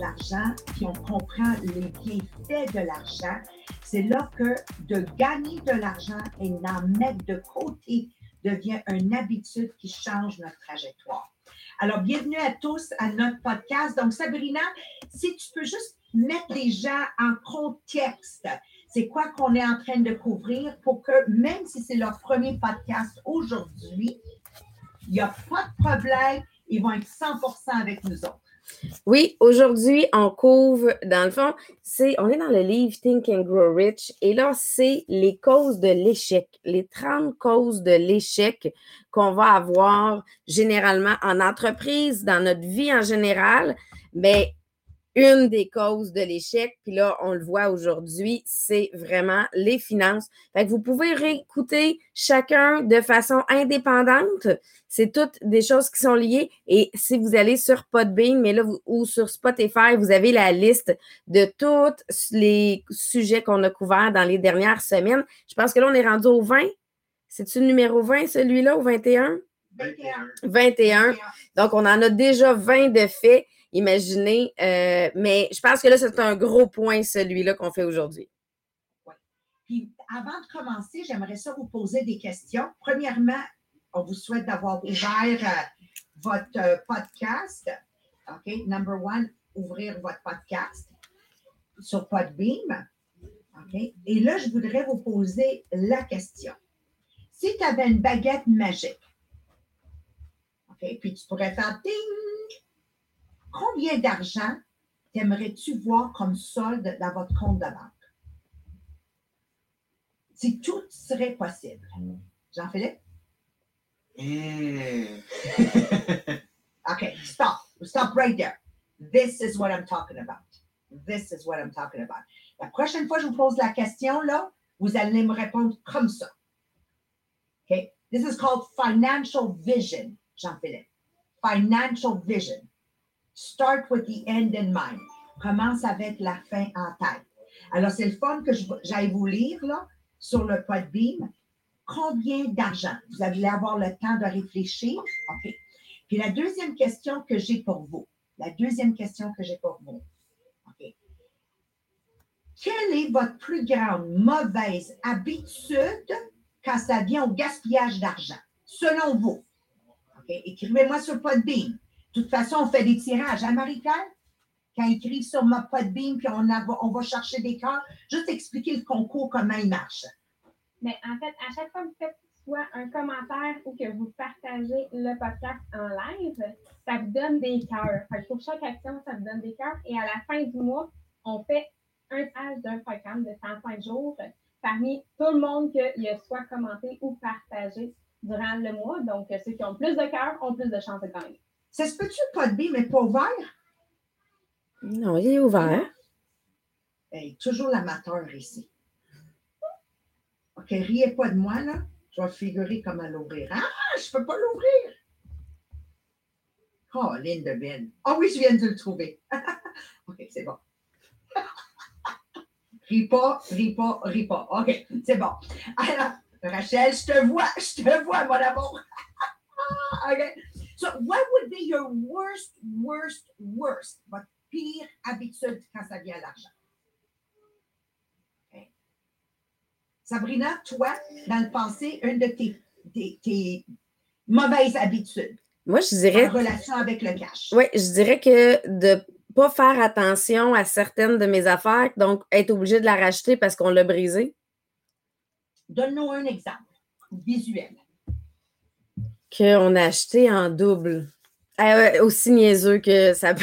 l'argent, puis on comprend les bienfaits de l'argent, c'est là que de gagner de l'argent et d'en mettre de côté devient une habitude qui change notre trajectoire. Alors, bienvenue à tous à notre podcast. Donc, Sabrina, si tu peux juste mettre les gens en contexte, c'est quoi qu'on est en train de couvrir pour que, même si c'est leur premier podcast aujourd'hui, il n'y a pas de problème, ils vont être 100% avec nous autres. Oui, aujourd'hui, on couvre, dans le fond, c'est, on est dans le livre Think and Grow Rich et là, c'est les causes de l'échec, les 30 causes de l'échec qu'on va avoir généralement en entreprise, dans notre vie en général, mais une des causes de l'échec, puis là, on le voit aujourd'hui, c'est vraiment les finances. Fait que vous pouvez réécouter chacun de façon indépendante. C'est toutes des choses qui sont liées. Et si vous allez sur Podbean, mais là, ou sur Spotify, vous avez la liste de tous les sujets qu'on a couverts dans les dernières semaines. Je pense que là, on est rendu au 20. C'est-tu le numéro 20, celui-là, ou 21? 21. 21. Donc, on en a déjà 20 de faits. Imaginez, euh, mais je pense que là, c'est un gros point, celui-là qu'on fait aujourd'hui. Oui. Puis, avant de commencer, j'aimerais ça vous poser des questions. Premièrement, on vous souhaite d'avoir ouvert euh, votre euh, podcast. OK? Number one, ouvrir votre podcast sur Podbeam. OK? Et là, je voudrais vous poser la question. Si tu avais une baguette magique, OK? Puis tu pourrais faire ding, combien d'argent t'aimerais-tu voir comme solde dans votre compte de banque? Si tout serait possible. Jean-Philippe? Eh. OK, stop. Stop right there. This is what I'm talking about. This is what I'm talking about. La prochaine fois que je vous pose la question, là, vous allez me répondre comme ça. OK? This is called financial vision, Jean-Philippe. Financial vision. Start with the end in mind. Commence avec la fin en tête. Alors, c'est le fun que j'aille vous lire là, sur le Podbeam. Combien d'argent? Vous allez avoir le temps de réfléchir. OK? Puis la deuxième question que j'ai pour vous, la deuxième question que j'ai pour vous, OK? Quelle est votre plus grande mauvaise habitude quand ça vient au gaspillage d'argent, selon vous? OK? Écrivez-moi sur Podbeam. De toute façon, on fait des tirages, hein, Marie-Claire? Quand ils écrivent sur ma Podbeam, puis on, on va chercher des cœurs, juste expliquer le concours, comment il marche. Mais en fait, à chaque fois que vous faites soit un commentaire ou que vous partagez le podcast en live, ça vous donne des cœurs. Pour chaque action, ça vous donne des cœurs. Et à la fin du mois, on fait un stage d'un programme de 105 jours parmi tout le monde qu'il a soit commenté ou partagé durant le mois. Donc, ceux qui ont plus de cœurs ont plus de chances de gagner. Ça se peut-tu Podbeam mais pas ouvert? Non, il est ouvert. Hey, toujours l'amateur ici. OK, riez pas de moi, là. Je vais figurer comment l'ouvrir. Ah, je peux pas l'ouvrir. Oh, de Ben. Ah oui, je viens de le trouver. OK, c'est bon. ris pas, ris pas, ris pas. OK, c'est bon. Alors, Rachel, je te vois, je te vois, mon amour. OK. So, what would be your worst, worst, worst, votre pire habitude quand ça vient à l'argent? Sabrina, toi, dans le passé, une de tes, tes- tes mauvaises habitudes Moi, je dirais en relation avec le cash. Oui, je dirais que de pas faire attention à certaines de mes affaires, donc être obligé de la racheter parce qu'on l'a brisée, Donne-nous un exemple visuel. Qu'on a acheté en double. Ouais, aussi niaiseux que ça.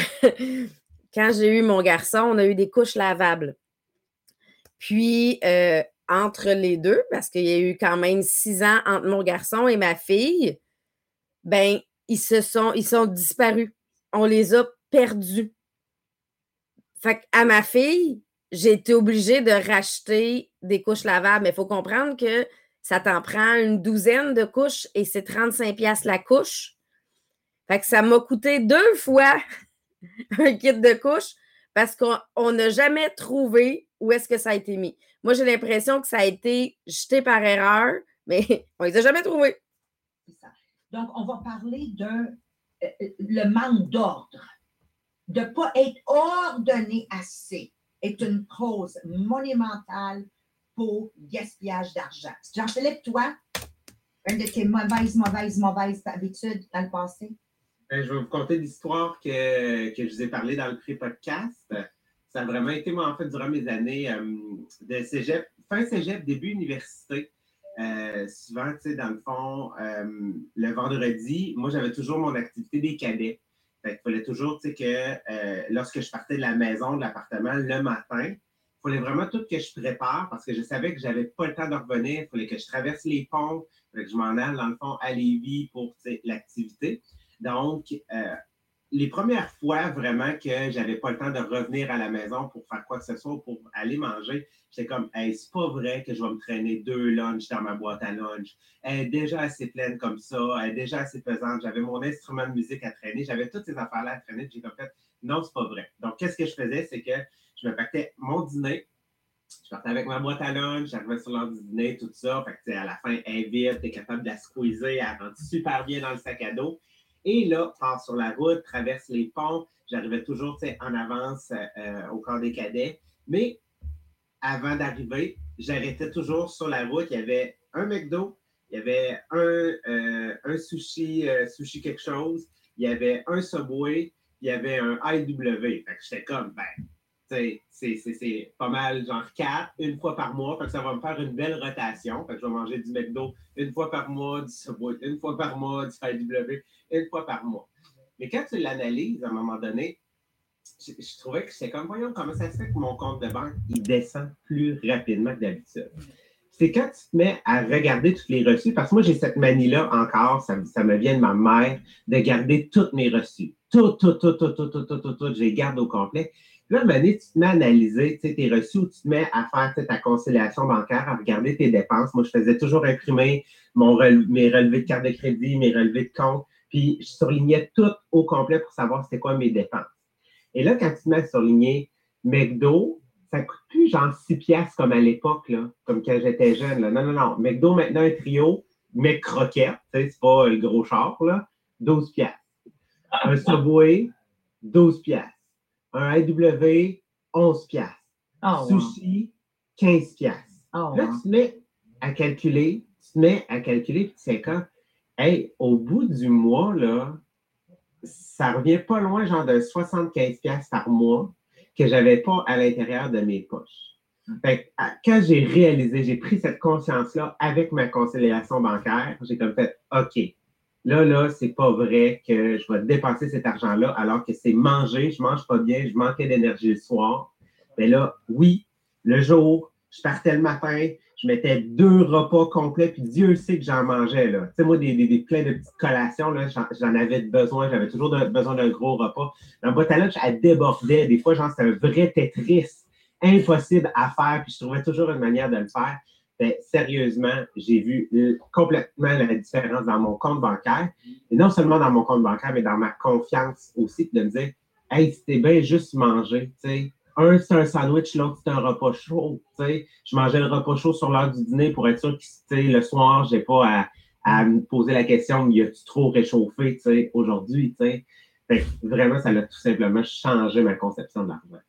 Quand j'ai eu mon garçon, on a eu des couches lavables. Puis, euh, entre les deux, parce qu'il y a eu quand même six ans entre mon garçon et ma fille, ben, ils se sont, ils sont disparus. On les a perdus. Fait à ma fille, j'ai été obligée de racheter des couches lavables. Mais il faut comprendre que ça t'en prend une douzaine de couches et c'est 35 pièces la couche. Fait que ça m'a coûté deux fois un kit de couches parce qu'on on n'a jamais trouvé où est-ce que ça a été mis. Moi, j'ai l'impression que ça a été jeté par erreur, mais on les a jamais trouvés. Donc, on va parler de euh, le manque d'ordre. de ne pas être ordonné assez est une cause monumentale pour gaspillage d'argent. Jean-Philippe, toi, une de tes mauvaises, mauvaises, mauvaises habitudes dans le passé? Ben, je vais vous conter l'histoire que, que je vous ai parlé dans le pré-podcast. Ça a vraiment été, moi, en fait, durant mes années euh, de cégep, fin cégep, début université. Euh, souvent, tu sais, dans le fond, euh, le vendredi, moi, j'avais toujours mon activité des cadets. Fait qu'il fallait toujours, tu sais, que lorsque je partais de la maison, de l'appartement, le matin, fallait vraiment tout que je prépare parce que je savais que je n'avais pas le temps de revenir. Il fallait que je traverse les ponts, fallait que je m'en aille, dans le fond, à Lévis pour l'activité. Donc, les premières fois vraiment que j'avais pas le temps de revenir à la maison pour faire quoi que ce soit, pour aller manger, j'étais comme, hey, c'est pas vrai que je vais me traîner deux lunchs dans ma boîte à lunch. Elle est déjà assez pleine comme ça, elle est déjà assez pesante. J'avais mon instrument de musique à traîner, j'avais toutes ces affaires-là à traîner. J'ai comme fait, non, c'est pas vrai. Donc, qu'est-ce que je faisais? C'est que je me pactais mon dîner, je partais avec ma boîte à lunch, j'arrivais sur l'heure du dîner, tout ça. Fait à la fin, elle est vide, tu es capable de la squeezer, elle rentre super bien dans le sac à dos. Et là, passe sur la route, traverse les ponts. J'arrivais toujours en avance euh, au corps des cadets. Mais avant d'arriver, j'arrêtais toujours sur la route. Il y avait un McDo, il y avait un, euh, un sushi, euh, sushi quelque chose, il y avait un Subway, il y avait un IW. Fait que j'étais comme, ben, c'est pas mal, genre quatre, une fois par mois. Ça va me faire une belle rotation. Je vais manger du McDo une fois par mois, du Subway une fois par mois, du IW une fois par mois. Mais quand tu l'analyses, à un moment donné, je, trouvais que c'est comme, voyons, comment ça se fait que mon compte de banque, il descend plus rapidement que d'habitude. C'est quand tu te mets à regarder tous les reçus, parce que moi, j'ai cette manie-là encore, ça, me vient de ma mère, de garder toutes mes reçus. Tout, tout, tout, tout, tout, tout, tout, tout, tout, je les garde au complet. Là, à tu te mets à analyser tes reçus ou tu te mets à faire ta conciliation bancaire, à regarder tes dépenses. Moi, je faisais toujours imprimer mes relevés de carte de crédit, mes relevés de compte, puis je surlignais tout au complet pour savoir c'était quoi mes dépenses. Et là, quand tu te mets à surligner McDo, ça coûte plus genre 6 piastres comme à l'époque, comme quand j'étais jeune. Non, non, non. McDo, maintenant, un trio, mais croquette, c'est pas le gros char, là, 12 piastres. Un Subway, 12 piastres un AW, 11 piastres. Oh, Sushi, 15 piastres. Oh, là, tu te mets à calculer, tu te mets à calculer, puis tu sais quand, hey, au bout du mois, là, ça revient pas loin, genre de 75 piastres par mois que j'avais pas à l'intérieur de mes poches. Fait quand j'ai réalisé, j'ai pris cette conscience-là avec ma conciliation bancaire, j'ai comme fait, OK, Là, là, c'est pas vrai que je vais dépenser cet argent-là alors que c'est manger, je mange pas bien, je manquais d'énergie le soir. Mais là, oui, le jour, je partais le matin, je mettais deux repas complets, puis Dieu sait que j'en mangeais. Là. Tu sais, moi, des, des, plein de petites collations, là, j'en, avais besoin, j'avais toujours besoin d'un gros repas. La boîte à lunch, elle débordait. Des fois, genre, c'était un vrai Tetris, impossible à faire, puis je trouvais toujours une manière de le faire. Ben, sérieusement, j'ai vu complètement la différence dans mon compte bancaire. Et non seulement dans mon compte bancaire, mais dans ma confiance aussi, de me dire, hey, c'était bien juste manger, tu. Un, c'est un sandwich, l'autre, c'est un repas chaud, sais. Je mangeais le repas chaud sur l'heure du dîner pour être sûr que, le soir, j'ai pas à, me poser la question, y a-tu trop réchauffé, aujourd'hui, vraiment, ça a tout simplement changé ma conception de l'argent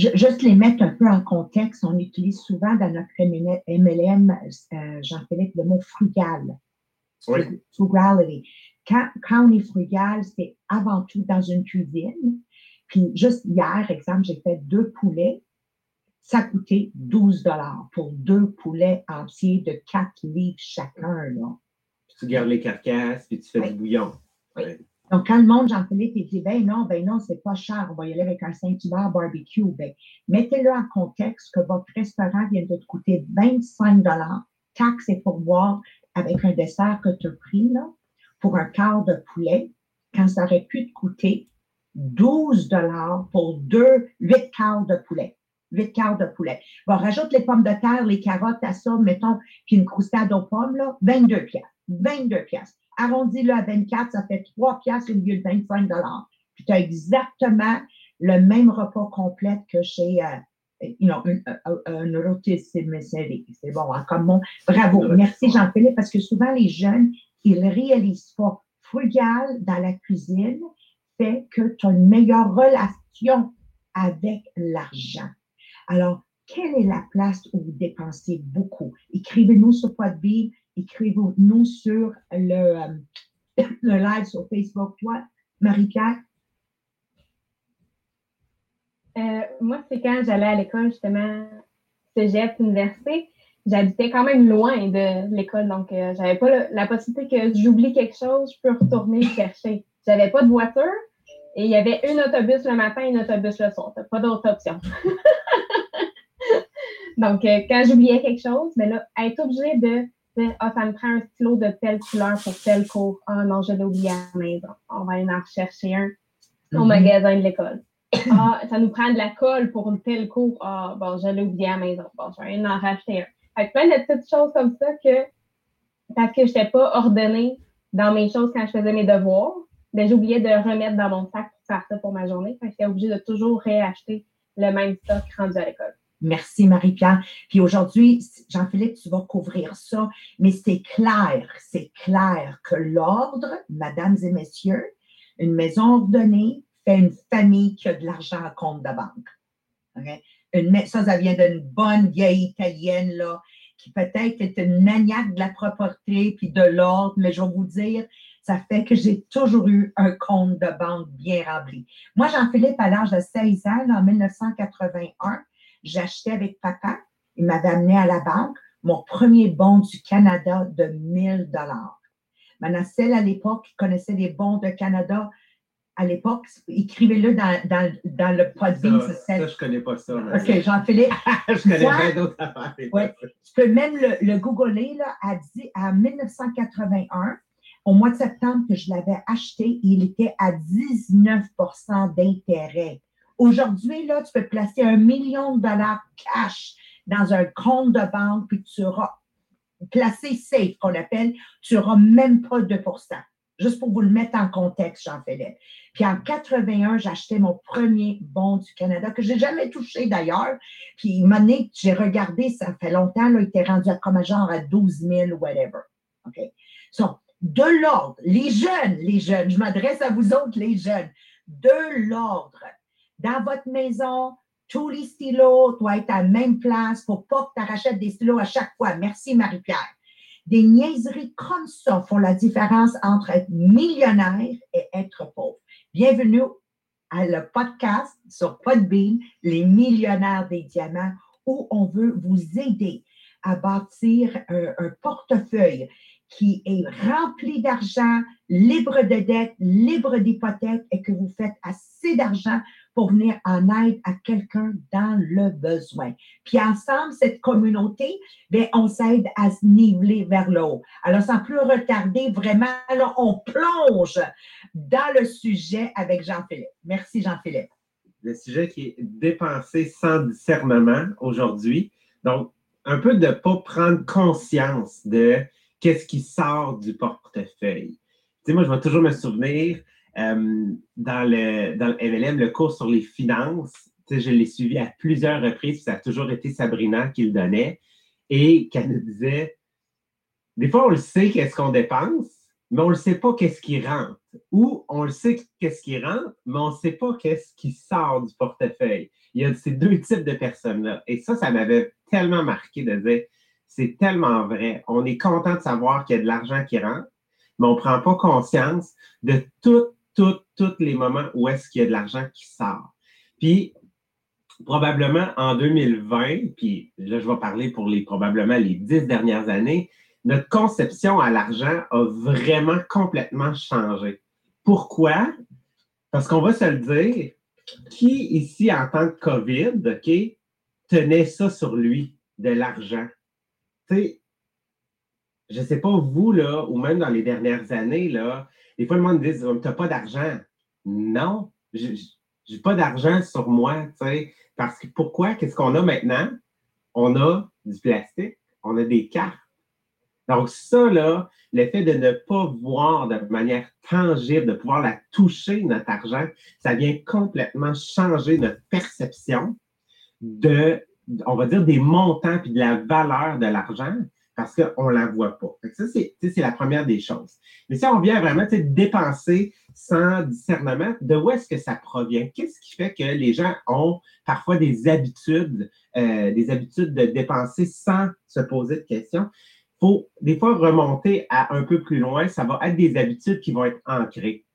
juste les mettre un peu en contexte, on utilise souvent dans notre MLM, euh, Jean-Philippe, le mot frugal. Oui. Frugality. Quand, quand, on est frugal, c'est avant tout dans une cuisine. Puis juste hier, exemple, j'ai fait deux poulets. Ça coûtait 12 dollars pour deux poulets entiers de 4 livres chacun. Là. Puis tu gardes les carcasses, puis tu fais du bouillon. Donc, quand le monde, Jean-Philippe, dit, ben non, ben non, c'est pas cher, on va y aller avec un Saint-Hubert barbecue, ben, mettez-le en contexte que votre restaurant vient de te coûter 25 taxes et pourboire avec un dessert que tu as pris, là, pour un quart de poulet, quand ça aurait pu te coûter 12 pour deux, 8 quarts de poulet. 8 quarts de poulet. Bon, rajoute les pommes de terre, les carottes à ça, mettons, puis une croustade aux pommes, là, 22 piastres. 22 piastres arrondis-le à 24, ça fait 3 piastres au lieu de 25 Puis tu as exactement le même repas complet que chez euh, you know, un, un, C'est bon, hein, comme mon. Bravo. Merci Jean-Philippe, parce que souvent les jeunes, ils ne réalisent pas. Frugal dans la cuisine fait que tu as une meilleure relation avec l'argent. Alors, quelle est la place où vous dépensez beaucoup? Écrivez-nous sur Podbean, écrivez-nous sur le, euh, le live sur Facebook. Toi, Marie-Pierre? Euh, moi, c'est quand j'allais à l'école, justement, cégep, université, j'habitais quand même loin de l'école, donc euh, j'avais pas la possibilité que j'oublie quelque chose, je peux retourner chercher. J'avais pas de voiture et il y avait un autobus le matin et un autobus le soir. Pas d'autre option. donc, euh, quand j'oubliais quelque chose, ben là, être obligé de Ah, ça me prend un stylo de telle couleur pour tel cours. Ah non, je l'ai oublié à la maison. On va aller en rechercher un au Mhm. magasin de l'école. Ah, ça nous prend de la colle pour une telle cours. Ah, bon, je l'ai oublié à la maison. Bon, je vais aller en racheter un. Fait que plein de petites choses comme ça que, parce que je n'étais pas ordonnée dans mes choses quand je faisais mes devoirs, ben, j'oubliais de remettre dans mon sac pour faire ça pour ma journée. Fait que j'étais obligée de toujours réacheter le même stock rendu à l'école. Merci, Marie-Pierre. Puis aujourd'hui, Jean-Philippe, tu vas couvrir ça, mais c'est clair, c'est clair que l'ordre, mesdames et messieurs, une maison ordonnée fait une famille qui a de l'argent en compte de banque. Ça, ça vient d'une bonne vieille italienne, là, qui peut-être est une maniaque de la propreté puis de l'ordre, mais je vais vous dire, ça fait que j'ai toujours eu un compte de banque bien rempli. Moi, Jean-Philippe, à l'âge de 16 ans, en 1981, j'achetais avec papa, il m'avait amené à la banque mon premier bon du Canada de 1000 dollars. Maintenant, celle à l'époque qui connaissait les bons de Canada, à l'époque, écrivez-le dans, dans, dans le podbean. Ça, ça, je connais pas ça. OK, Jean-Philippe, je connais bien d'autres affaires. Ouais. tu peux même le, le googler, là, à, dix- à 1981, au mois de septembre que je l'avais acheté, il était à 19% d'intérêt. Aujourd'hui, là, tu peux placer un million de dollars cash dans un compte de banque, puis tu auras placé safe, qu'on appelle, tu n'auras même pas 2% Juste pour vous le mettre en contexte, Jean-Philippe. Puis en 81, j'achetais mon premier bon du Canada, que je n'ai jamais touché d'ailleurs. Puis une année que j'ai regardé, ça fait longtemps, il était rendu à comme genre à 12 000 whatever. OK? So, de l'ordre, les jeunes, les jeunes, je m'adresse à vous autres, les jeunes, de l'ordre. Dans votre maison, tous les stylos doivent être à la même place pour pas que tu rachètes des stylos à chaque fois. Merci, Marie-Pierre. Des niaiseries comme ça font la différence entre être millionnaire et être pauvre. Bienvenue à le podcast sur Podbean, les millionnaires des diamants, où on veut vous aider à bâtir un, un portefeuille qui est rempli d'argent, libre de dettes, libre d'hypothèques et que vous faites assez d'argent pour venir en aide à quelqu'un dans le besoin. Puis ensemble, cette communauté, bien, on s'aide à se niveler vers le haut. Alors, sans plus retarder, vraiment, là, on plonge dans le sujet avec Jean-Philippe. Merci, Jean-Philippe. le sujet qui est dépensé sans discernement aujourd'hui. Donc, un peu de ne pas prendre conscience de qu'est-ce qui sort du portefeuille. Tu sais, moi, je vais toujours me souvenir, dans, le, dans le MLM, le cours sur les finances, je l'ai suivi à plusieurs reprises, puis ça a toujours été Sabrina qui le donnait, et qu'elle nous disait, des fois, on le sait qu'est-ce qu'on dépense, mais on ne sait pas qu'est-ce qui rentre. Ou on le sait qu'est-ce qui rentre, mais on ne sait pas qu'est-ce qui sort du portefeuille. Il y a ces deux types de personnes-là. Et ça, ça m'avait tellement marqué de dire, c'est tellement vrai. On est content de savoir qu'il y a de l'argent qui rentre, mais on ne prend pas conscience de tout, tout, tous les moments où est-ce qu'il y a de l'argent qui sort. Puis, probablement en 2020, puis là, je vais parler pour les probablement les dix dernières années, notre conception à l'argent a vraiment complètement changé. Pourquoi? Parce qu'on va se le dire, qui ici, en tant que COVID, OK, tenait ça sur lui, de l'argent? Tu sais, je ne sais pas vous, là, ou même dans les dernières années, là, des fois, le monde dit Tu n'as pas d'argent. Non, je n'ai pas d'argent sur moi, tu sais. Parce que pourquoi? Qu'est-ce qu'on a maintenant? On a du plastique, on a des cartes. Donc, ça, là, le fait de ne pas voir de manière tangible, de pouvoir la toucher, notre argent, ça vient complètement changer notre perception de, on va dire, des montants puis de la valeur de l'argent. Parce qu'on ne la voit pas. ça, c'est la première des choses. Mais si on vient vraiment dépenser sans discernement, de où est-ce que ça provient? Qu'est-ce qui fait que les gens ont parfois des habitudes, euh, des habitudes de dépenser sans se poser de questions? Il faut des fois remonter à un peu plus loin. Ça va être des habitudes qui vont être ancrées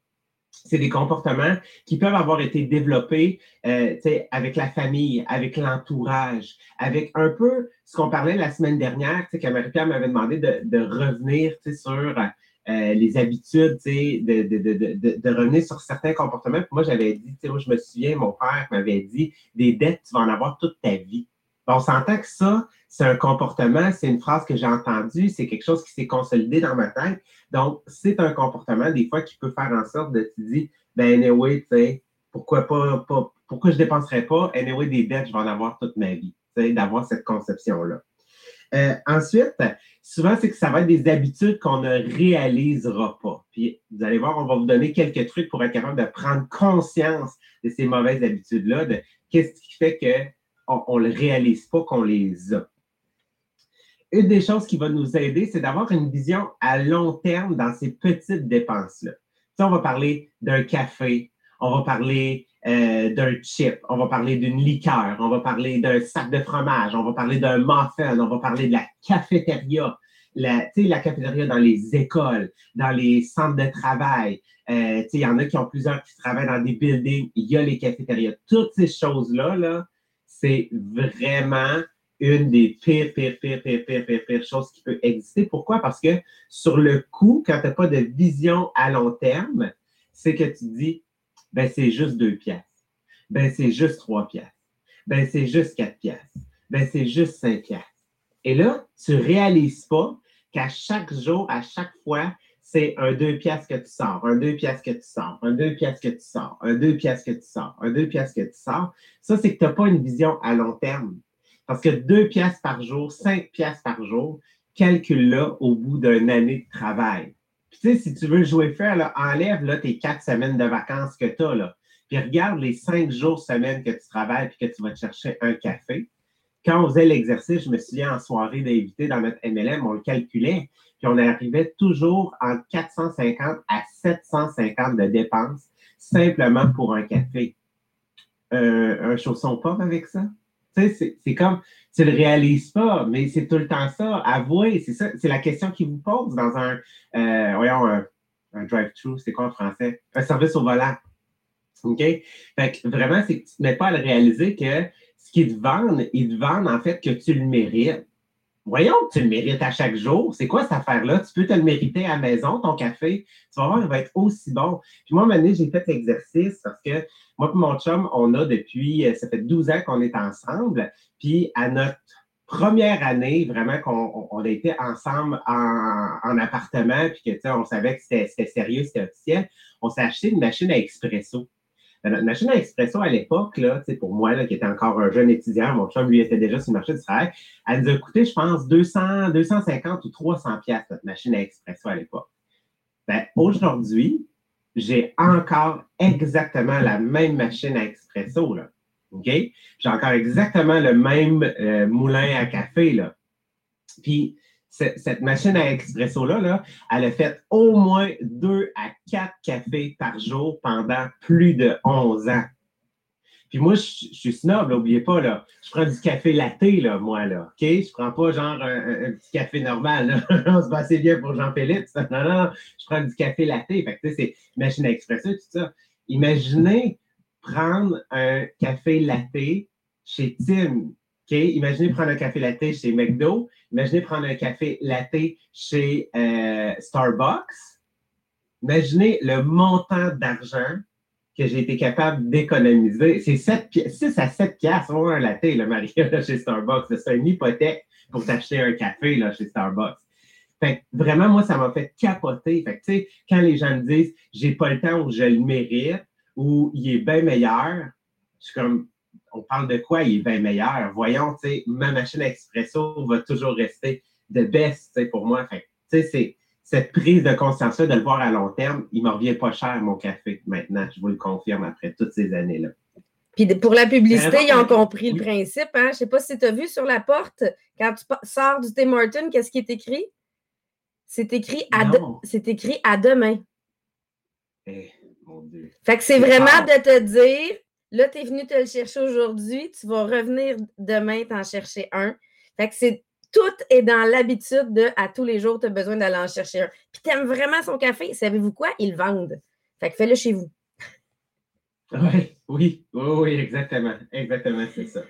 c'est des comportements qui peuvent avoir été développés euh, avec la famille, avec l'entourage, avec un peu ce qu'on parlait la semaine dernière, que Marie-Pierre m'avait demandé de, revenir sur euh, les habitudes, de, revenir sur certains comportements. moi, j'avais dit, moi, je me souviens, mon père m'avait dit, des dettes, tu vas en avoir toute ta vie. On s'entend que ça, c'est un comportement, c'est une phrase que j'ai entendue, c'est quelque chose qui s'est consolidé dans ma tête. Donc, c'est un comportement, des fois, qui peut faire en sorte de te dire, ben, anyway, tu sais, pourquoi pas, pourquoi je dépenserais pas? Anyway, des dettes, je vais en avoir toute ma vie, tu sais, d'avoir cette conception-là. Euh, ensuite, souvent, c'est que ça va être des habitudes qu'on ne réalisera pas. Puis, vous allez voir, on va vous donner quelques trucs pour être capable de prendre conscience de ces mauvaises habitudes-là, de qu'est-ce qui fait qu'on ne le réalise pas qu'on les a une des choses qui va nous aider, c'est d'avoir une vision à long terme dans ces petites dépenses-là. on va parler d'un café, on va parler euh, d'un chip, on va parler d'une liqueur, on va parler d'un sac de fromage, on va parler d'un muffin, on va parler de la cafétéria, la, la cafétéria dans les écoles, dans les centres de travail. Euh, il y en a qui ont plusieurs qui travaillent dans des buildings, il y a les cafétérias. Toutes ces choses-là, -là, c'est vraiment une des pires, pires, pires, pires, pires, pires, pires choses qui peut exister. Pourquoi? Parce que sur le coup, quand tu n'as pas de vision à long terme, c'est que tu dis, ben c'est juste deux pièces. Ben c'est juste trois pièces. Ben c'est juste quatre pièces. Ben c'est juste cinq pièces. Et là, tu ne réalises pas qu'à chaque jour, à chaque fois, c'est un deux pièces que tu sors, un deux pièces que tu sors, un deux pièces que tu sors, un deux pièces que tu sors, un deux pièces que tu sors. Ça, c'est que tu n'as pas une vision à long terme. Parce que deux pièces par jour, cinq pièces par jour, calcule-la au bout d'une année de travail. Puis, tu sais, si tu veux jouer faire, là, enlève là, tes quatre semaines de vacances que tu as. Là. Puis regarde les cinq jours semaine que tu travailles puis que tu vas te chercher un café. Quand on faisait l'exercice, je me souviens en soirée d'invité dans notre MLM, on le calculait, puis on arrivait toujours en 450 à 750 de dépenses simplement pour un café. Euh, un chausson pop avec ça? C'est comme, tu le réalises pas, mais c'est tout le temps ça. Avouez, c'est ça, c'est la question qu'ils vous pose dans un, euh, voyons, un, drive-thru, c'est quoi en français? Un service au volant. OK? Fait que vraiment, c'est que tu ne mets pas à le réaliser que ce qu'ils te vendent, ils te vendent en fait que tu le mérites. Voyons tu le mérites à chaque jour. C'est quoi cette affaire-là? Tu peux te le mériter à la maison, ton café. Tu vas voir, il va être aussi bon. Puis moi, à j'ai fait l'exercice parce que moi et mon chum, on a depuis, euh, ça fait 12 ans qu'on est ensemble. Puis à notre première année, vraiment qu'on on a été ensemble en, appartement, puis que, on savait que c'était sérieux, c'était officiel, on s'est acheté une machine à expresso. Ben, notre machine à expresso à l'époque, là, pour moi, là, qui était encore un jeune étudiant, mon chum, lui, était déjà sur le marché du travail, elle nous a coûté, je pense, 200, 250 ou 300 pièces notre machine à expresso à l'époque. Ben, aujourd'hui, j'ai encore exactement la même machine à expresso, là. OK? J'ai encore exactement le même euh, moulin à café, là. Puis, cette machine à expresso-là, là, elle a fait au moins deux à quatre cafés par jour pendant plus de 11 ans. Puis moi, je, suis snob, n'oubliez pas, là. Je prends du café latte, là, moi, là. OK? Je prends pas genre un, petit café normal, On se assez bien pour Jean-Philippe. Non, non, je prends du café latte. Fait que, tu sais, c'est machine à expresso, tout ça. Imaginez prendre un café latte chez Tim Imaginez prendre un café latte chez McDo. Imaginez prendre un café latte chez euh, Starbucks. Imaginez le montant d'argent que j'ai été capable d'économiser. C'est 6 à 7 piastres pour un latte, le Maria, chez Starbucks. C'est une hypothèque pour t'acheter un café là, chez Starbucks. Fait vraiment, moi, ça m'a fait capoter. Fait quand les gens me disent j'ai pas le temps ou je le mérite ou il est bien meilleur, je suis comme on parle de quoi il est bien meilleur. Voyons, tu sais, ma machine à expresso va toujours rester de best, tu sais, pour moi. Fait tu sais, c'est cette prise de conscience-là, de le voir à long terme, il ne me revient pas cher, mon café, maintenant. Je vous le confirme après toutes ces années-là. Puis pour la publicité, ils ont compris le principe. Hein? Je ne sais pas si tu as vu sur la porte, quand tu sors du Tim Hortons, qu'est-ce qui est écrit? C'est écrit, à de- c'est écrit à demain. Eh, mon Dieu. Fait que c'est vraiment de te dire, là, tu es venu te le chercher aujourd'hui, tu vas revenir demain t'en chercher un. Fait que c'est tout est dans l'habitude de à tous les jours, tu as besoin d'aller en chercher un. Puis tu aimes vraiment son café. Savez-vous quoi? Ils vendent. Fait que fais-le chez vous. Oui, oui, oui, oui, exactement. Exactement, c'est ça.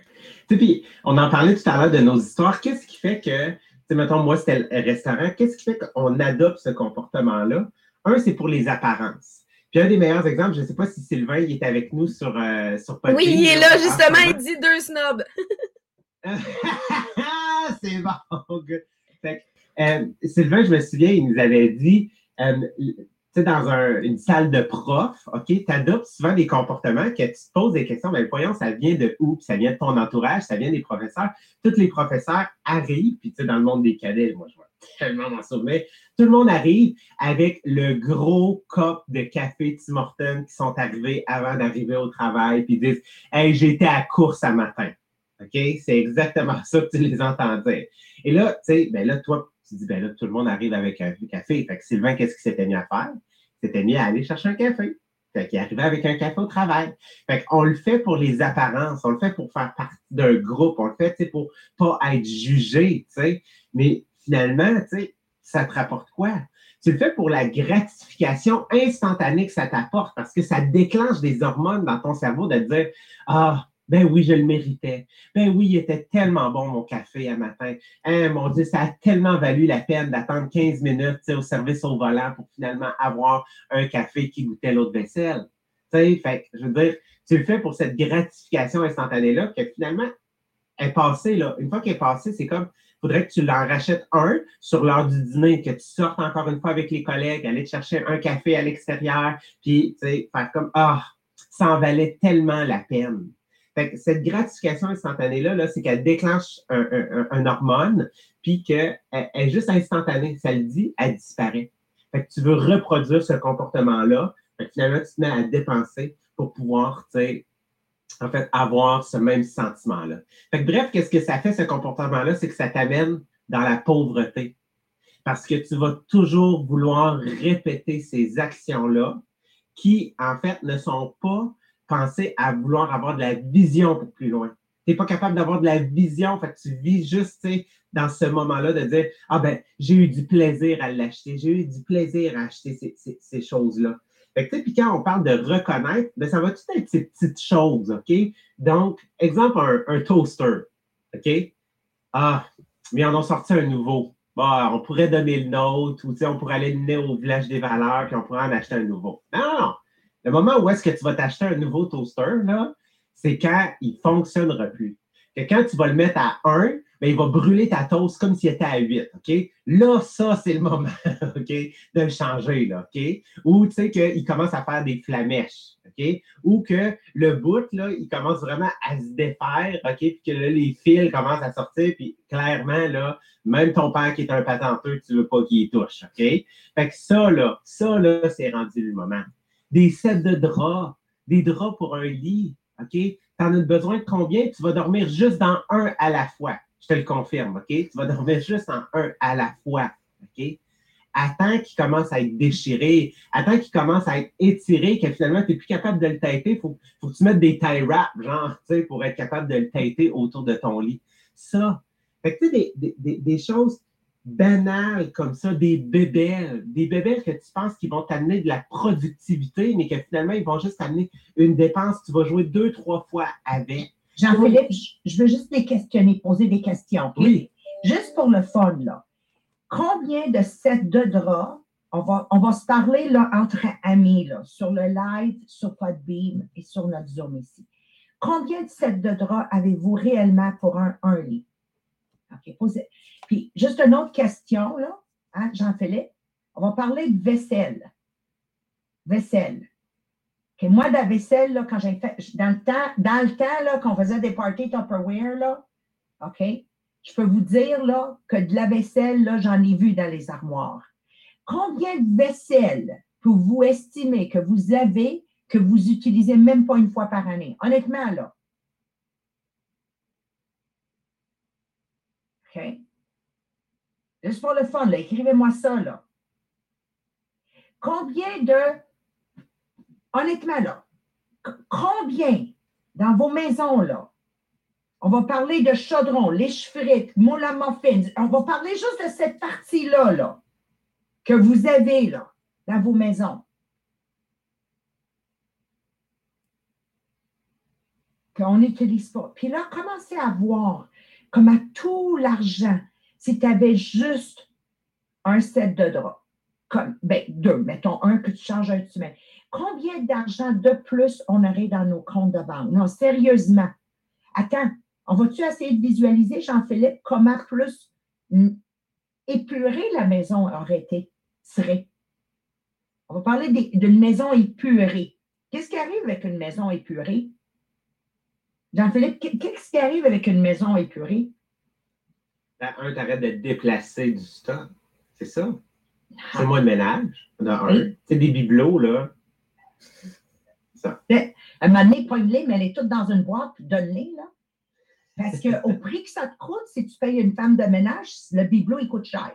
Puis on en parlait tout à l'heure de nos histoires. Qu'est-ce qui fait que, tu sais, mettons, moi, c'était le restaurant. Qu'est-ce qui fait qu'on adopte ce comportement-là? Un, c'est pour les apparences. Puis un des meilleurs exemples, je ne sais pas si Sylvain il est avec nous sur, euh, sur Podbean, Oui, il est là, justement, il dit deux snobs. c'est bon. Fait euh, Sylvain, je me souviens, il nous avait dit, euh, dans un- une salle de prof, OK, tu adoptes souvent des comportements que tu te poses des questions, mais voyons, ça vient de où? Puis ça vient de ton entourage, ça vient des professeurs. Tous les professeurs arrivent, puis tu sais, dans le monde des cadets, moi, je vois tellement m'en souvenir. Tout le monde arrive avec le gros cop de café Tim Hortons qui sont arrivés avant d'arriver au travail, puis disent Hey, j'étais à course à matin. OK? C'est exactement ça que tu les entends dire. Et là, tu sais, ben là, toi, tu dis, ben là, tout le monde arrive avec un café. Fait que Sylvain, qu'est-ce qu'il s'était mis à faire? Il s'était mis à aller chercher un café. Fait qu'il arrivait avec un café au travail. Fait qu'on le fait pour les apparences, on le fait pour faire partie d'un groupe, on le fait, pour pas être jugé, tu sais. Mais finalement, tu sais, ça te rapporte quoi? Tu le fais pour la gratification instantanée que ça t'apporte parce que ça déclenche des hormones dans ton cerveau de dire Ah, ben oui, je le méritais. Ben oui, il était tellement bon mon café à matin. Hein, mon Dieu, ça a tellement valu la peine d'attendre 15 minutes au service au volant pour finalement avoir un café qui goûtait l'autre vaisselle. Tu sais, fait je veux dire, tu le fais pour cette gratification instantanée-là que finalement est passée, là. Une fois qu'elle est passée, c'est comme faudrait que tu leur rachètes un sur l'heure du dîner, que tu sortes encore une fois avec les collègues, aller te chercher un café à l'extérieur, puis faire comme Ah, ça en valait tellement la peine. Fait que cette gratification instantanée-là, là, c'est qu'elle déclenche un, un- hormone, puis qu'elle elle est juste instantanée. Ça le dit, elle disparaît. Fait que tu veux reproduire ce comportement-là. Finalement, tu te mets à dépenser pour pouvoir, en fait, avoir ce même sentiment-là. Fait que bref, qu'est-ce que ça fait, ce comportement-là? C'est que ça t'amène dans la pauvreté. Parce que tu vas toujours vouloir répéter ces actions-là qui, en fait, ne sont pas pensées à vouloir avoir de la vision pour plus loin. Tu n'es pas capable d'avoir de la vision, fait tu vis juste, dans ce moment-là de dire Ah ben, j'ai eu du plaisir à l'acheter, j'ai eu du plaisir à acheter ces, ces- choses-là. Fait que, puis quand on parle de reconnaître, ben, ça va tout être ces petites choses, OK? Donc, exemple, un, un toaster, OK? Ah, mais ils en ont sorti un nouveau. Bah, on pourrait donner le nôtre, ou on pourrait aller le mener au village des valeurs, puis on pourrait en acheter un nouveau. Non, non, non. Le moment où est-ce que tu vas t'acheter un nouveau toaster, c'est quand il ne fonctionnera plus. Que quand tu vas le mettre à 1, ben, il va brûler ta toast comme s'il était à 8, OK? Là, ça, c'est le moment, OK, de le changer, là? Ou, tu sais, qu'il commence à faire des flamèches? Ou que le bout, là, il commence vraiment à se défaire, OK? Puis que là, les fils commencent à sortir, puis clairement, là, même ton père qui est un patenteux, tu ne veux pas qu'il touche, OK? Fait que ça, là, ça, là, c'est rendu le moment. Des sets de draps, des draps pour un lit, OK? Tu en as besoin de combien? Tu vas dormir juste dans un à la fois. Je te le confirme, OK? Tu vas dormir juste en un à la fois, OK? Attends qu'il commence à être déchiré, attends qu'il commence à être étiré, que finalement, tu n'es plus capable de le têter. Il faut, faut que tu mettes des tie wraps, genre, tu sais, pour être capable de le têter autour de ton lit. Ça. Fait que, tu sais, des, des- des- des choses banales comme ça, des bébelles, des bébelles que tu penses qu'ils vont t'amener de la productivité, mais que finalement, ils vont juste t'amener une dépense, tu vas jouer deux, trois fois avec. Jean-Philippe, je- je veux juste les questionner, poser des questions. Oui. Juste pour le fun, là. Combien de sets de draps, on va, on va se parler là, entre amis, là, sur le live, sur Podbeam et sur notre Zoom ici. Combien de sets de draps avez-vous réellement pour un, un lit? OK, posez. Puis, juste une autre question, là, hein, Jean-Philippe. On va parler de vaisselle. Vaisselle. Moi, de la vaisselle, là, quand j'ai fait, dans le temps, dans le temps, là, qu'on faisait des parties Tupperware, là, OK, je peux vous dire, là, que de la vaisselle, là, j'en ai vu dans les armoires. Combien de vaisselle que vous estimez que vous avez que vous utilisez même pas une fois par année? Honnêtement, là. OK? Juste pour le fun, écrivez-moi ça, là. Combien de. Honnêtement, là, combien dans vos maisons, là, on va parler de chaudron, les frites, moule à muffins, on va parler juste de cette partie-là, là, que vous avez, là, dans vos maisons. qu'on n'utilise pas. Puis là, commencez à voir comment tout l'argent, si tu avais juste un set de draps, comme, ben, deux, mettons un que tu changes un que tu mets. Combien d'argent de plus on aurait dans nos comptes de banque? Non, sérieusement. Attends, on va-tu essayer de visualiser, Jean-Philippe, comment plus épurée la maison aurait été, serait? On va parler d'une maison épurée. Qu'est-ce qui arrive avec une maison épurée? Jean-Philippe, qu'est- qu'est-ce qui arrive avec une maison épurée? Ben, Un, t'arrêtes de déplacer du stock. C'est ça. C'est moins de ménage. De un. Oui. C'est des bibelots, là. Un moment donné, pogne-les, mais elle est toute dans une boîte, puis donne-les, là. Parce qu'au prix que ça te coûte, si tu payes une femme de ménage, le bibelot, il coûte cher.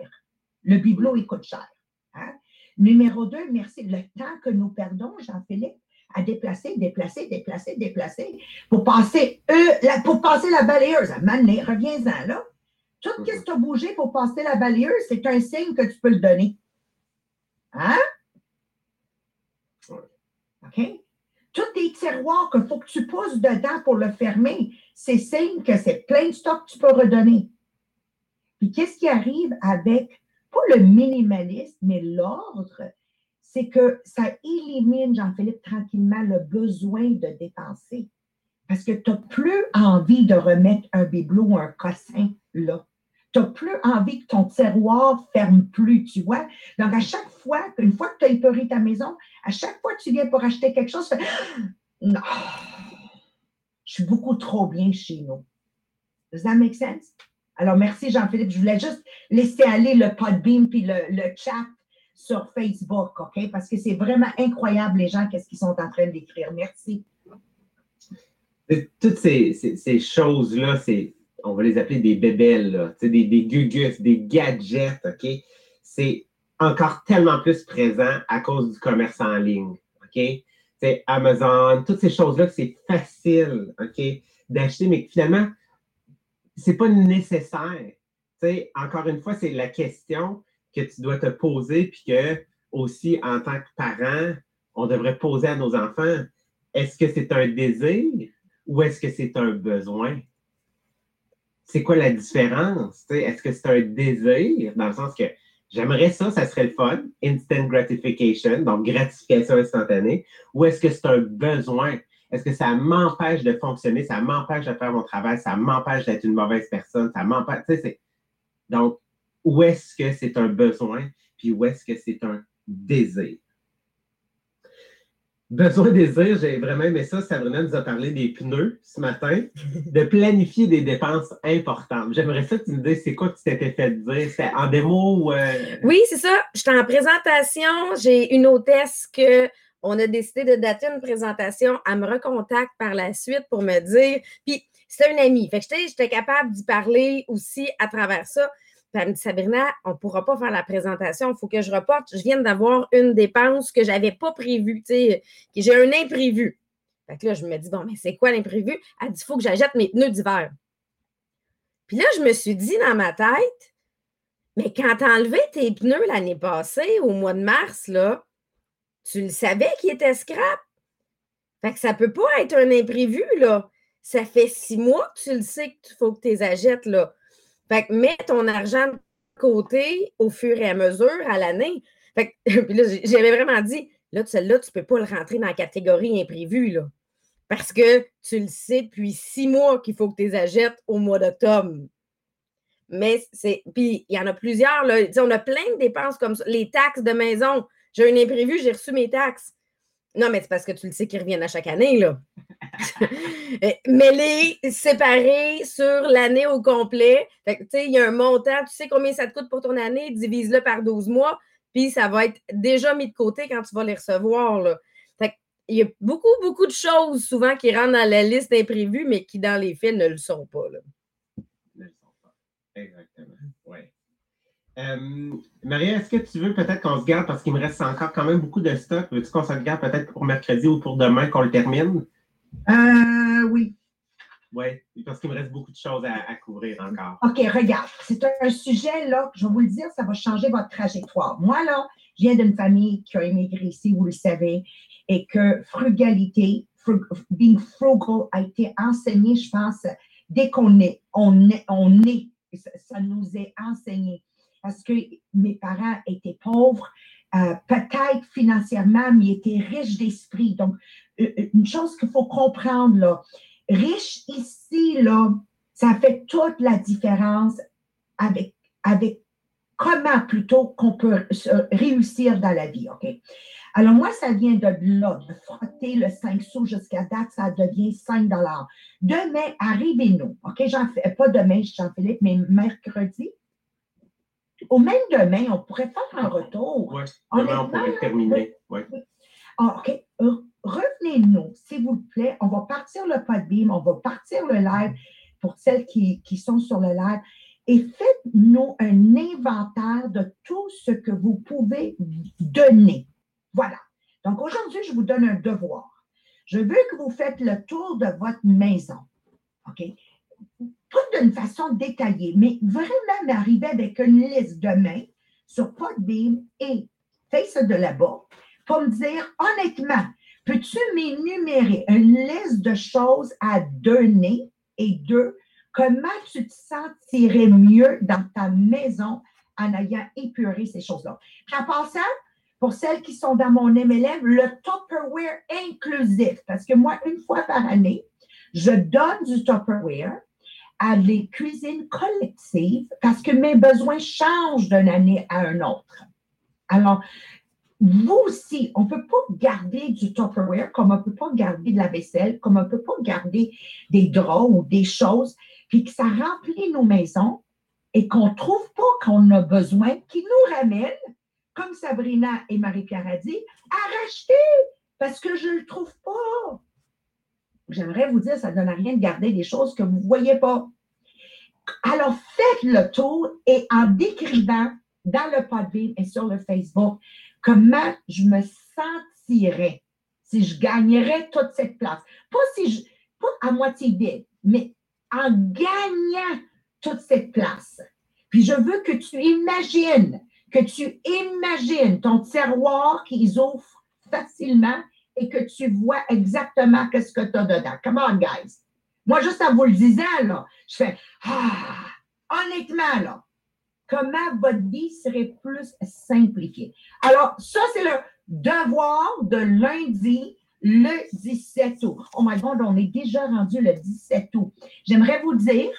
Le bibelot, il coûte cher. hein. Numéro deux, merci. Le temps que nous perdons, Jean-Philippe, à déplacer, déplacer, déplacer, déplacer, pour passer, euh, la, pour passer la balayeuse. À un moment donné, reviens-en, là. Tout ce que tu as bougé pour passer la balayeuse, c'est un signe que tu peux le donner. Hein? OK? Tous tes tiroirs qu'il faut que tu pousses dedans pour le fermer, c'est signe que c'est plein de stock que tu peux redonner. Puis qu'est-ce qui arrive avec, pas le minimalisme, mais l'ordre, c'est que ça élimine, Jean-Philippe, tranquillement le besoin de dépenser. Parce que tu n'as plus envie de remettre un bibelot ou un cossin là. Tu n'as plus envie que ton tiroir ferme plus, tu vois. Donc, à chaque fois, une fois que tu as épeuré ta maison, à chaque fois que tu viens pour acheter quelque chose, tu fais Non, je suis beaucoup trop bien chez nous. Does that make sense? Alors, merci Jean-Philippe. Je voulais juste laisser aller le Podbeam puis le, chat sur Facebook, OK? Parce que c'est vraiment incroyable, les gens, qu'est-ce qu'ils sont en train d'écrire. Merci. Toutes ces choses-là, c'est, on va les appeler des bébelles, des, des gugus, des gadgets, OK? C'est encore tellement plus présent à cause du commerce en ligne, OK? Amazon, toutes ces choses-là, c'est facile, OK, d'acheter, mais finalement, c'est pas nécessaire. Tu sais, encore une fois, c'est la question que tu dois te poser, puis que aussi, en tant que parent, on devrait poser à nos enfants. Est-ce que c'est un désir ou est-ce que c'est un besoin? C'est quoi la différence? Est-ce que c'est un désir, dans le sens que j'aimerais ça, ça serait le fun, instant gratification, donc gratification instantanée, ou est-ce que c'est un besoin? Est-ce que ça m'empêche de fonctionner, ça m'empêche de faire mon travail, ça m'empêche d'être une mauvaise personne, ça m'empêche, donc, où est-ce que c'est un besoin, puis où est-ce que c'est un désir? Besoin désir, j'ai vraiment aimé ça. Sabrina nous a parlé des pneus ce matin, de planifier des dépenses importantes. J'aimerais ça que tu me dises c'est quoi que tu t'étais fait dire? C'est en démo ou. euh, Oui, c'est ça. J'étais en présentation. J'ai une hôtesse que on a décidé de dater une présentation. Elle me recontacte par la suite pour me dire. Puis c'était une amie. Fait que j'étais- j'étais capable d'y parler aussi à travers ça. Puis me dit Sabrina, on ne pourra pas faire la présentation. Il faut que je reporte. Je viens d'avoir une dépense que je n'avais pas prévue. que J'ai un imprévu. Fait que là, je me dis, bon, mais c'est quoi l'imprévu? Elle dit, il faut que j'achète mes pneus d'hiver. Puis là, je me suis dit dans ma tête, mais quand tu as enlevé tes pneus l'année passée, au mois de mars, là, tu le savais qu'ils étaient scrap. Fait que ça peut pas être un imprévu, là. Ça fait six mois que tu le sais qu'il faut que tu les achètes, là. Fait que mets ton argent de côté au fur et à mesure à l'année. Fait que, là, j'avais vraiment dit, là, celle-là, tu peux pas le rentrer dans la catégorie imprévu, là. Parce que tu le sais depuis six mois qu'il faut que tu les achètes au mois d'octobre. Mais c'est. Puis il y en a plusieurs, là. On a plein de dépenses comme ça. Les taxes de maison. J'ai un imprévu, j'ai reçu mes taxes. Non, mais c'est parce que tu le sais qu'ils reviennent à chaque année, là. Euh, mais les séparer sur l'année au complet. Fait que, tu sais, il y a un montant, tu sais combien ça te coûte pour ton année, divise-le par 12 mois, puis ça va être déjà mis de côté quand tu vas les recevoir, là. Fait que il y a beaucoup, beaucoup de choses souvent qui rentrent dans la liste imprévue, mais qui dans les faits ne le sont pas. Là. Ne le sont pas. Exactement. Euh, Maria, est-ce que tu veux peut-être qu'on se garde parce qu'il me reste encore quand même beaucoup de stock? Veux-tu qu'on se garde peut-être pour mercredi ou pour demain qu'on le termine? Euh, oui. Oui, parce qu'il me reste beaucoup de choses à, à couvrir encore. OK, regarde. C'est un, un sujet, là, je vais vous le dire, ça va changer votre trajectoire. Moi, là, je viens d'une famille qui a immigré ici, vous le savez, et que frugalité, frug- being frugal a été enseigné, je pense, dès qu'on est, on est, on est, ça, ça nous est enseigné. Parce que mes parents étaient pauvres, euh, peut-être financièrement, mais ils étaient riches d'esprit. Donc, euh, euh, une chose qu'il faut comprendre, là, riche ici, là, ça fait toute la différence avec, avec comment plutôt qu'on peut réussir dans la vie, OK? Alors, moi, ça vient de là, de frotter le 5 sous jusqu'à date, ça devient 5 dollars. Demain, arrivez-nous, OK? Jean, pas demain, Jean-Philippe, mais mercredi. Au même demain, on pourrait faire un retour. Oui, demain, on pourrait terminer. Oui. ah, OK. Euh, Revenez-nous, s'il vous plaît. On va partir le Podbeam, on va partir le live pour celles qui, qui sont sur le live. Et faites-nous un inventaire de tout ce que vous pouvez donner. Voilà. Donc aujourd'hui, je vous donne un devoir. Je veux que vous faites le tour de votre maison. OK? Pas d'une façon détaillée, mais vraiment m'arriver avec une liste demain sur Podbeam et Face de là-bas pour me dire honnêtement, peux-tu m'énumérer une liste de choses à donner? Et deux, comment tu te sentirais mieux dans ta maison en ayant épuré ces choses-là? Puis en passant, pour celles qui sont dans mon MLM, le Tupperware inclusif, parce que moi, une fois par année, je donne du Tupperware à les cuisines collectives parce que mes besoins changent d'une année à une autre. Alors, vous aussi, on ne peut pas garder du Tupperware comme on ne peut pas garder de la vaisselle, comme on ne peut pas garder des draps ou des choses, puis que ça remplit nos maisons et qu'on ne trouve pas qu'on a besoin, qui nous ramène, comme Sabrina et Marie-Pierre a dit, à racheter parce que je ne le trouve pas. J'aimerais vous dire, ça ne donne à rien de garder des choses que vous ne voyez pas. Alors, faites le tour et en décrivant dans le Podbean et sur le Facebook comment je me sentirais si je gagnerais toute cette place. Pas si je, pas à moitié vide, mais en gagnant toute cette place. Puis je veux que tu imagines, que tu imagines ton tiroir qu'ils ouvrent facilement et que tu vois exactement qu'est-ce que tu as dedans. Come on, guys. Moi, juste en vous le disant, là, je fais Ah, honnêtement, là, comment votre vie serait plus simplifiée? Alors, ça, c'est le devoir de lundi, le 17 août. Oh my God, on est déjà rendu le 17 août. J'aimerais vous dire,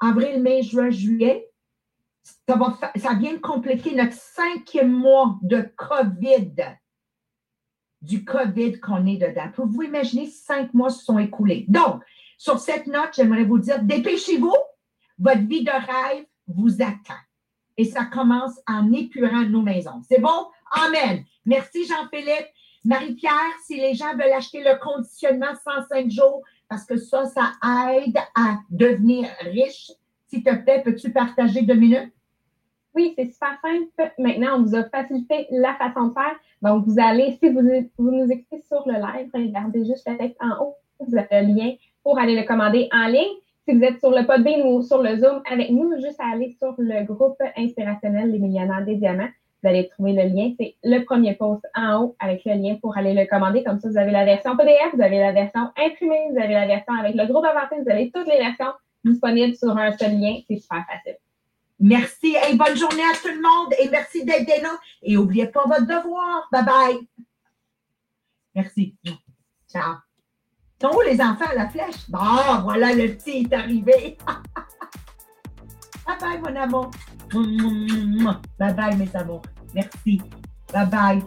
avril, mai, juin, juillet, ça, va ça vient de compléter notre cinquième mois de COVID, du COVID qu'on est dedans. Pouvez-vous imaginer, cinq mois se sont écoulés? Donc, sur cette note, j'aimerais vous dire, dépêchez-vous, votre vie de rêve vous attend. Et ça commence en épurant nos maisons. C'est bon? Amen. Merci Jean-Philippe. Marie-Pierre, si les gens veulent acheter le conditionnement 105 jours, parce que ça, ça aide à devenir riche, s'il te plaît, peux-tu partager deux minutes? Oui, c'est super simple. Maintenant, on vous a facilité la façon de faire. Donc, vous allez, si vous, vous nous écoutez sur le live, regardez juste le texte en haut. Vous avez le lien pour aller le commander en ligne. Si vous êtes sur le Podbean ou sur le Zoom avec nous, juste à aller sur le groupe inspirationnel des millionnaires des diamants. Vous allez trouver le lien. C'est le premier post en haut avec le lien pour aller le commander. Comme ça, vous avez la version PDF, vous avez la version imprimée, vous avez la version avec le groupe avancé, vous avez toutes les versions disponibles sur un seul lien. C'est super facile. Merci et bonne journée à tout le monde et merci d'être là. Et n'oubliez pas votre devoir. Bye bye. Merci. Ciao. Sont où les enfants à la flèche? Bon, voilà, le petit est arrivé. bye bye, mon amour. Bye bye, mes amours. Merci. Bye bye.